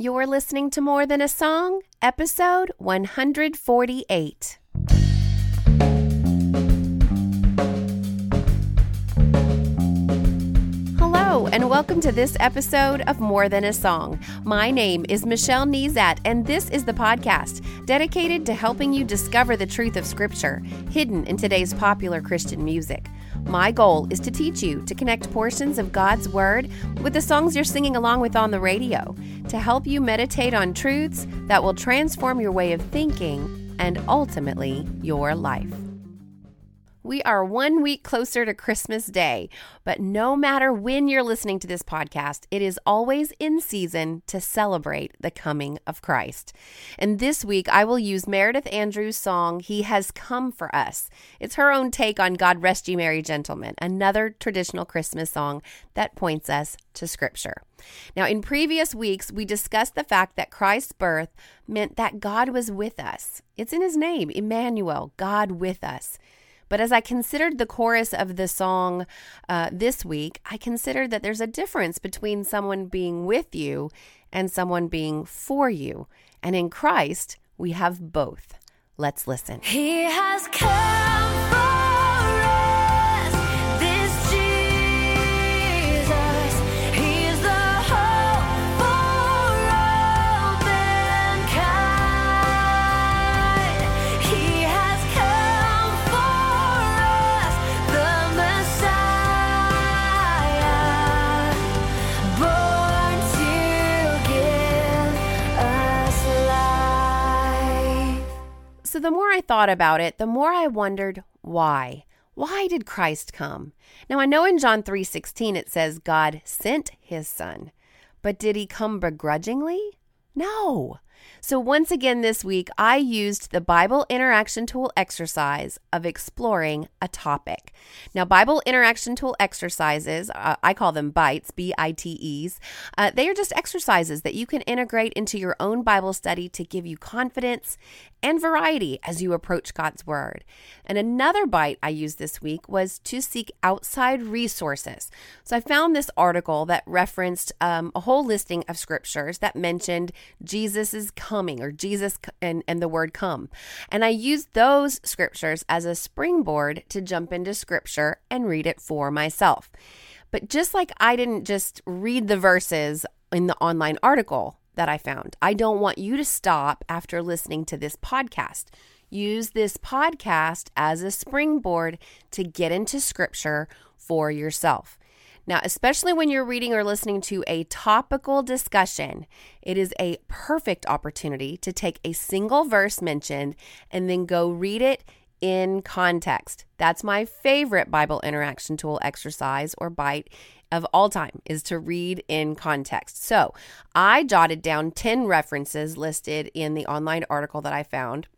You're listening to More Than a Song, episode 148. Hello, and welcome to this episode of More Than a Song. My name is Michelle Nezat, and this is the podcast dedicated to helping you discover the truth of Scripture hidden in today's popular Christian music. My goal is to teach you to connect portions of God's Word with the songs you're singing along with on the radio, to help you meditate on truths that will transform your way of thinking and ultimately your life. We are one week closer to Christmas Day, but no matter when you're listening to this podcast, it is always in season to celebrate the coming of Christ. And this week, I will use Meredith Andrews' song, He Has Come for Us. It's her own take on God Rest Ye Merry Gentlemen, another traditional Christmas song that points us to Scripture. Now, in previous weeks, we discussed the fact that Christ's birth meant that God was with us. It's in his name, Emmanuel, God with us. But as I considered the chorus of the song uh, this week, I considered that there's a difference between someone being with you and someone being for you. And in Christ, we have both. Let's listen. He has come thought about it, the more I wondered why. Why did Christ come? Now I know in John 3:16 it says God sent his son. But did he come begrudgingly? No. So once again this week I used the Bible interaction tool exercise of exploring a topic. Now Bible interaction tool exercises, uh, I call them bites, B I T E's. Uh, they are just exercises that you can integrate into your own Bible study to give you confidence and variety as you approach God's Word. And another bite I used this week was to seek outside resources. So I found this article that referenced um, a whole listing of scriptures that mentioned Jesus' coming or Jesus and, and the word come. And I used those scriptures as a springboard to jump into scripture and read it for myself. But just like I didn't just read the verses in the online article, that I found. I don't want you to stop after listening to this podcast. Use this podcast as a springboard to get into scripture for yourself. Now, especially when you're reading or listening to a topical discussion, it is a perfect opportunity to take a single verse mentioned and then go read it in context. That's my favorite Bible interaction tool exercise or bite of all time is to read in context. So I jotted down 10 references listed in the online article that I found.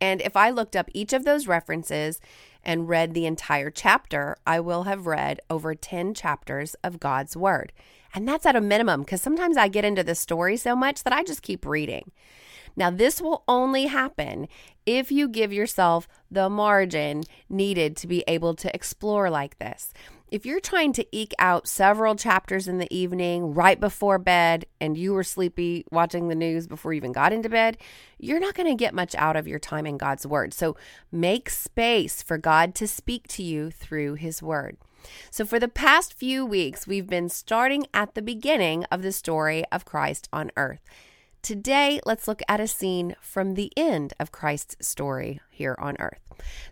And if I looked up each of those references and read the entire chapter, I will have read over 10 chapters of God's Word. And that's at a minimum because sometimes I get into the story so much that I just keep reading. Now, this will only happen if you give yourself the margin needed to be able to explore like this. If you're trying to eke out several chapters in the evening right before bed and you were sleepy watching the news before you even got into bed, you're not going to get much out of your time in God's Word. So make space for God to speak to you through His Word. So, for the past few weeks, we've been starting at the beginning of the story of Christ on earth. Today, let's look at a scene from the end of Christ's story here on earth.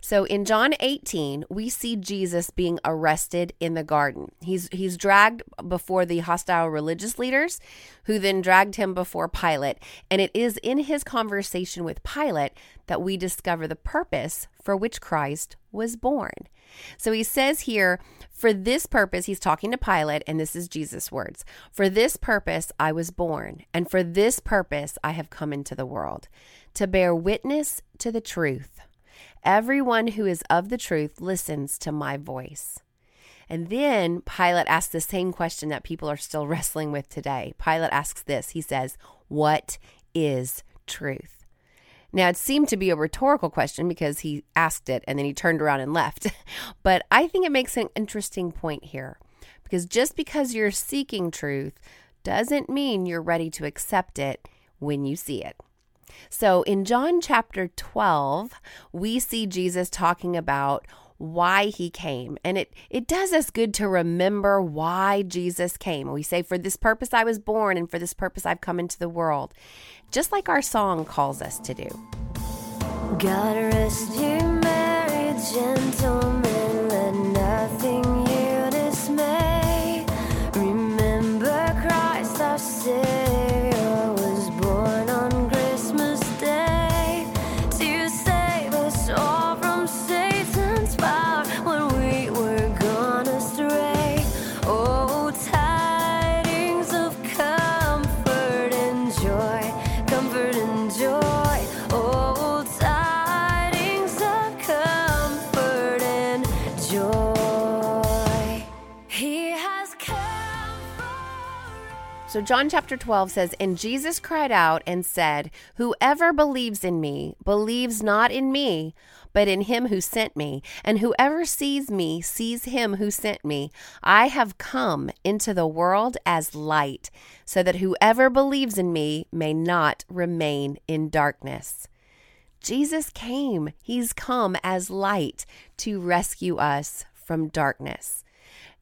So in John 18, we see Jesus being arrested in the garden. He's he's dragged before the hostile religious leaders who then dragged him before Pilate, and it is in his conversation with Pilate that we discover the purpose for which Christ was born. So he says here, for this purpose, he's talking to Pilate, and this is Jesus' words For this purpose I was born, and for this purpose I have come into the world, to bear witness to the truth. Everyone who is of the truth listens to my voice. And then Pilate asks the same question that people are still wrestling with today. Pilate asks this He says, What is truth? Now, it seemed to be a rhetorical question because he asked it and then he turned around and left. but I think it makes an interesting point here because just because you're seeking truth doesn't mean you're ready to accept it when you see it. So in John chapter 12, we see Jesus talking about why he came. And it, it does us good to remember why Jesus came. We say, For this purpose I was born, and for this purpose I've come into the world, just like our song calls us to do. God rest you, merry gentlemen, let nothing John chapter 12 says, And Jesus cried out and said, Whoever believes in me believes not in me, but in him who sent me. And whoever sees me sees him who sent me. I have come into the world as light, so that whoever believes in me may not remain in darkness. Jesus came. He's come as light to rescue us from darkness.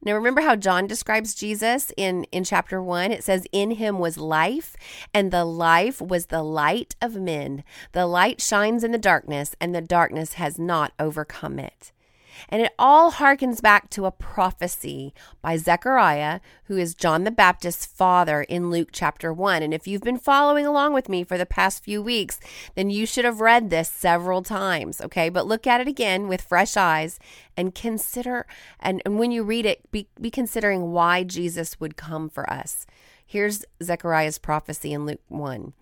Now, remember how John describes Jesus in, in chapter one? It says, In him was life, and the life was the light of men. The light shines in the darkness, and the darkness has not overcome it. And it all harkens back to a prophecy by Zechariah, who is John the Baptist's father in Luke chapter 1. And if you've been following along with me for the past few weeks, then you should have read this several times, okay? But look at it again with fresh eyes and consider, and, and when you read it, be, be considering why Jesus would come for us. Here's Zechariah's prophecy in Luke 1.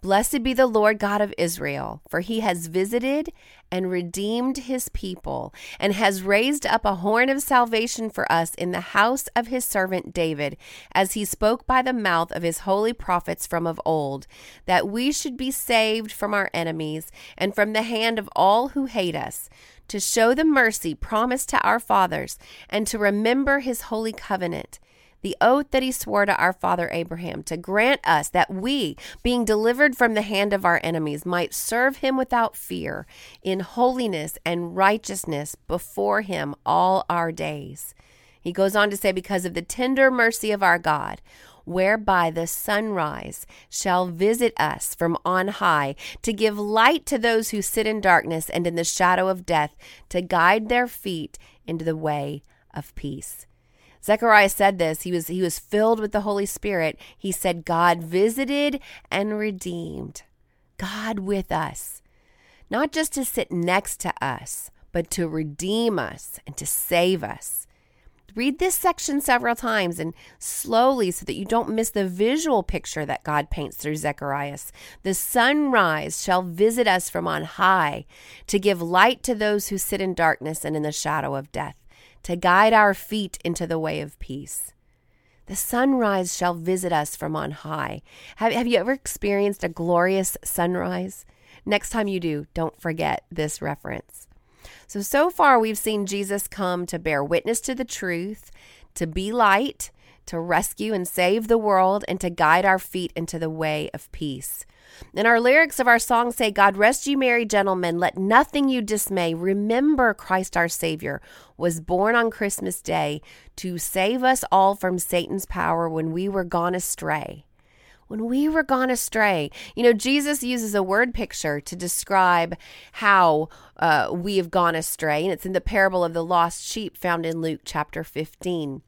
Blessed be the Lord God of Israel, for he has visited and redeemed his people, and has raised up a horn of salvation for us in the house of his servant David, as he spoke by the mouth of his holy prophets from of old, that we should be saved from our enemies and from the hand of all who hate us to show the mercy promised to our fathers, and to remember his holy covenant, the oath that he swore to our father Abraham, to grant us that we, being delivered from the hand of our enemies, might serve him without fear, in holiness and righteousness before him all our days. He goes on to say, Because of the tender mercy of our God, whereby the sunrise shall visit us from on high, to give light to those who sit in darkness and in the shadow of death, to guide their feet into the way of peace. Zechariah said this. He was he was filled with the Holy Spirit. He said, God visited and redeemed. God with us. Not just to sit next to us, but to redeem us and to save us. Read this section several times and slowly so that you don't miss the visual picture that God paints through Zechariah. The sunrise shall visit us from on high to give light to those who sit in darkness and in the shadow of death, to guide our feet into the way of peace. The sunrise shall visit us from on high. Have, have you ever experienced a glorious sunrise? Next time you do, don't forget this reference. So, so far, we've seen Jesus come to bear witness to the truth, to be light, to rescue and save the world, and to guide our feet into the way of peace. And our lyrics of our song say, God rest you, merry gentlemen, let nothing you dismay. Remember, Christ our Savior was born on Christmas Day to save us all from Satan's power when we were gone astray when we were gone astray. You know, Jesus uses a word picture to describe how uh, we have gone astray, and it's in the parable of the lost sheep found in Luke chapter 15.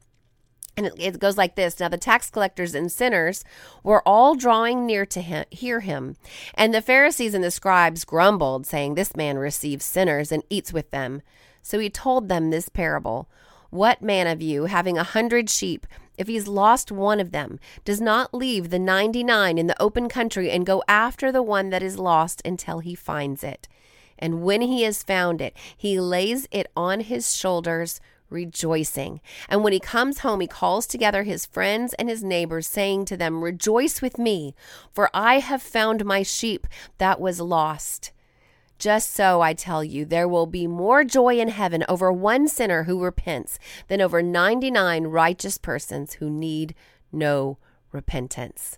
And it, goes like this Now the tax collectors and sinners were all drawing near to him, hear him. And the Pharisees and the scribes grumbled, saying, This man receives sinners and eats with them. So he told them this parable What man of you, having a hundred sheep, if he's lost one of them, does not leave the 99 in the open country and go after the one that is lost until he finds it? And when he has found it, he lays it on his shoulders, rejoicing. And when he comes home, he calls together his friends and his neighbors, saying to them, Rejoice with me, for I have found my sheep that was lost. Just so I tell you, there will be more joy in heaven over one sinner who repents than over 99 righteous persons who need no repentance.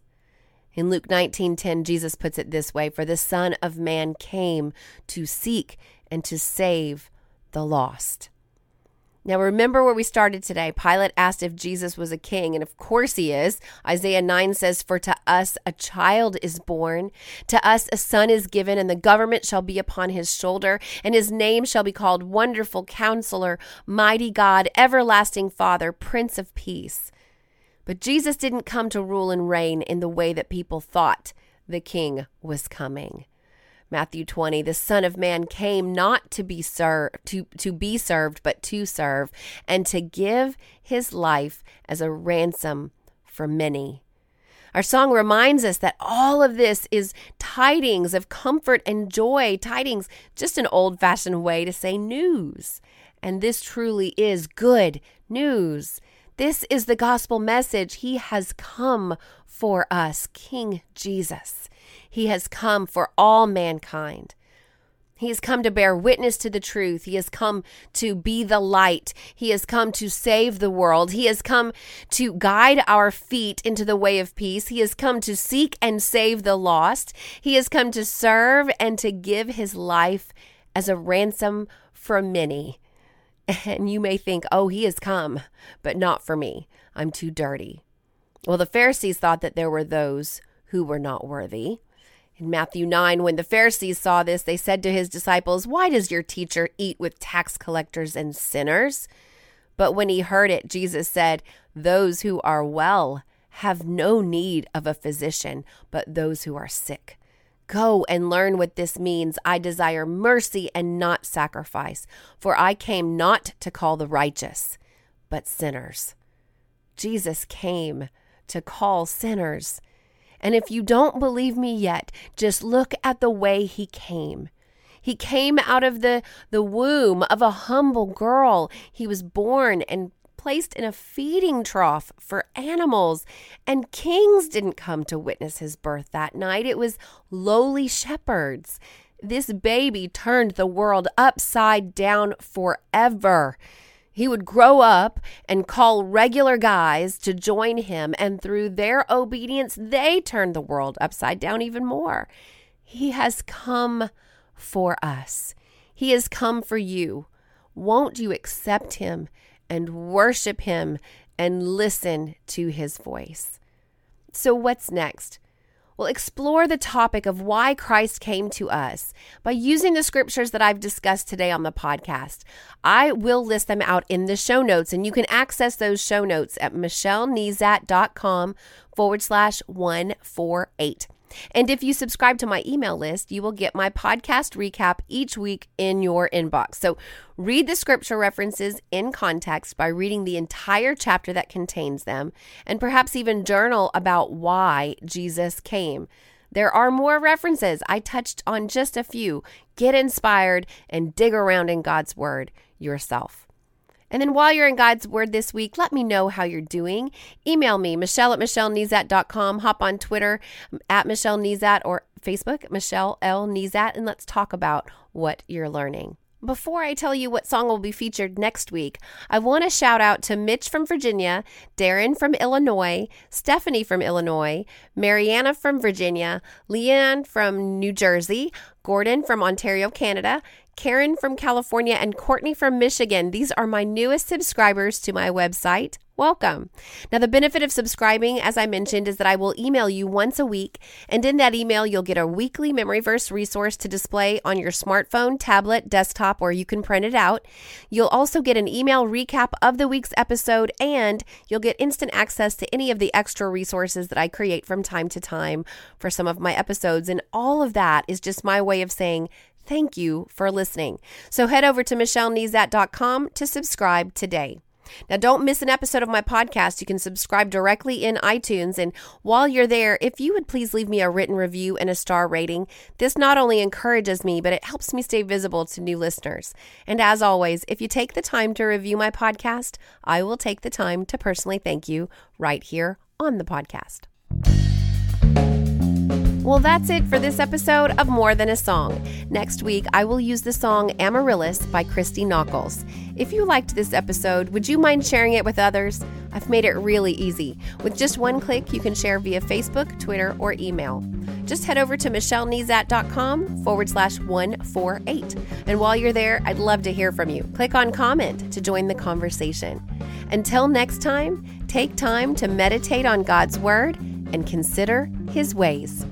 In Luke 19:10 Jesus puts it this way, for the son of man came to seek and to save the lost. Now, remember where we started today. Pilate asked if Jesus was a king, and of course he is. Isaiah 9 says, For to us a child is born, to us a son is given, and the government shall be upon his shoulder, and his name shall be called Wonderful Counselor, Mighty God, Everlasting Father, Prince of Peace. But Jesus didn't come to rule and reign in the way that people thought the king was coming. Matthew 20, the Son of Man came not to be served to, to be served, but to serve, and to give his life as a ransom for many. Our song reminds us that all of this is tidings of comfort and joy, tidings, just an old fashioned way to say news. And this truly is good news. This is the gospel message. He has come for us, King Jesus. He has come for all mankind. He has come to bear witness to the truth. He has come to be the light. He has come to save the world. He has come to guide our feet into the way of peace. He has come to seek and save the lost. He has come to serve and to give his life as a ransom for many. And you may think, oh, he has come, but not for me. I'm too dirty. Well, the Pharisees thought that there were those who were not worthy. In Matthew 9, when the Pharisees saw this, they said to his disciples, Why does your teacher eat with tax collectors and sinners? But when he heard it, Jesus said, Those who are well have no need of a physician, but those who are sick. Go and learn what this means. I desire mercy and not sacrifice, for I came not to call the righteous, but sinners. Jesus came to call sinners. And if you don't believe me yet, just look at the way he came. He came out of the, the womb of a humble girl. He was born and placed in a feeding trough for animals. And kings didn't come to witness his birth that night, it was lowly shepherds. This baby turned the world upside down forever. He would grow up and call regular guys to join him, and through their obedience, they turned the world upside down even more. He has come for us, He has come for you. Won't you accept Him and worship Him and listen to His voice? So, what's next? Well, explore the topic of why Christ came to us by using the scriptures that I've discussed today on the podcast. I will list them out in the show notes, and you can access those show notes at michellenezat.com forward slash 148. And if you subscribe to my email list, you will get my podcast recap each week in your inbox. So read the scripture references in context by reading the entire chapter that contains them, and perhaps even journal about why Jesus came. There are more references. I touched on just a few. Get inspired and dig around in God's Word yourself. And then while you're in God's Word this week, let me know how you're doing. Email me, Michelle at MichelleNezat.com. Hop on Twitter at Michelle Nezat or Facebook, Michelle L. Nezat, and let's talk about what you're learning. Before I tell you what song will be featured next week, I want to shout out to Mitch from Virginia, Darren from Illinois, Stephanie from Illinois, Mariana from Virginia, Leanne from New Jersey, Gordon from Ontario, Canada, Karen from California, and Courtney from Michigan. These are my newest subscribers to my website. Welcome. Now, the benefit of subscribing, as I mentioned, is that I will email you once a week, and in that email, you'll get a weekly memory verse resource to display on your smartphone, tablet, desktop, or you can print it out. You'll also get an email recap of the week's episode, and you'll get instant access to any of the extra resources that I create from time to time for some of my episodes. And all of that is just my way of saying Thank you for listening. So head over to michellenezat.com to subscribe today. Now, don't miss an episode of my podcast. You can subscribe directly in iTunes. And while you're there, if you would please leave me a written review and a star rating, this not only encourages me, but it helps me stay visible to new listeners. And as always, if you take the time to review my podcast, I will take the time to personally thank you right here on the podcast. Well, that's it for this episode of More Than a Song. Next week, I will use the song Amaryllis by Christy Nockels. If you liked this episode, would you mind sharing it with others? I've made it really easy. With just one click, you can share via Facebook, Twitter, or email. Just head over to michellenezat.com forward slash 148. And while you're there, I'd love to hear from you. Click on comment to join the conversation. Until next time, take time to meditate on God's Word and consider His ways.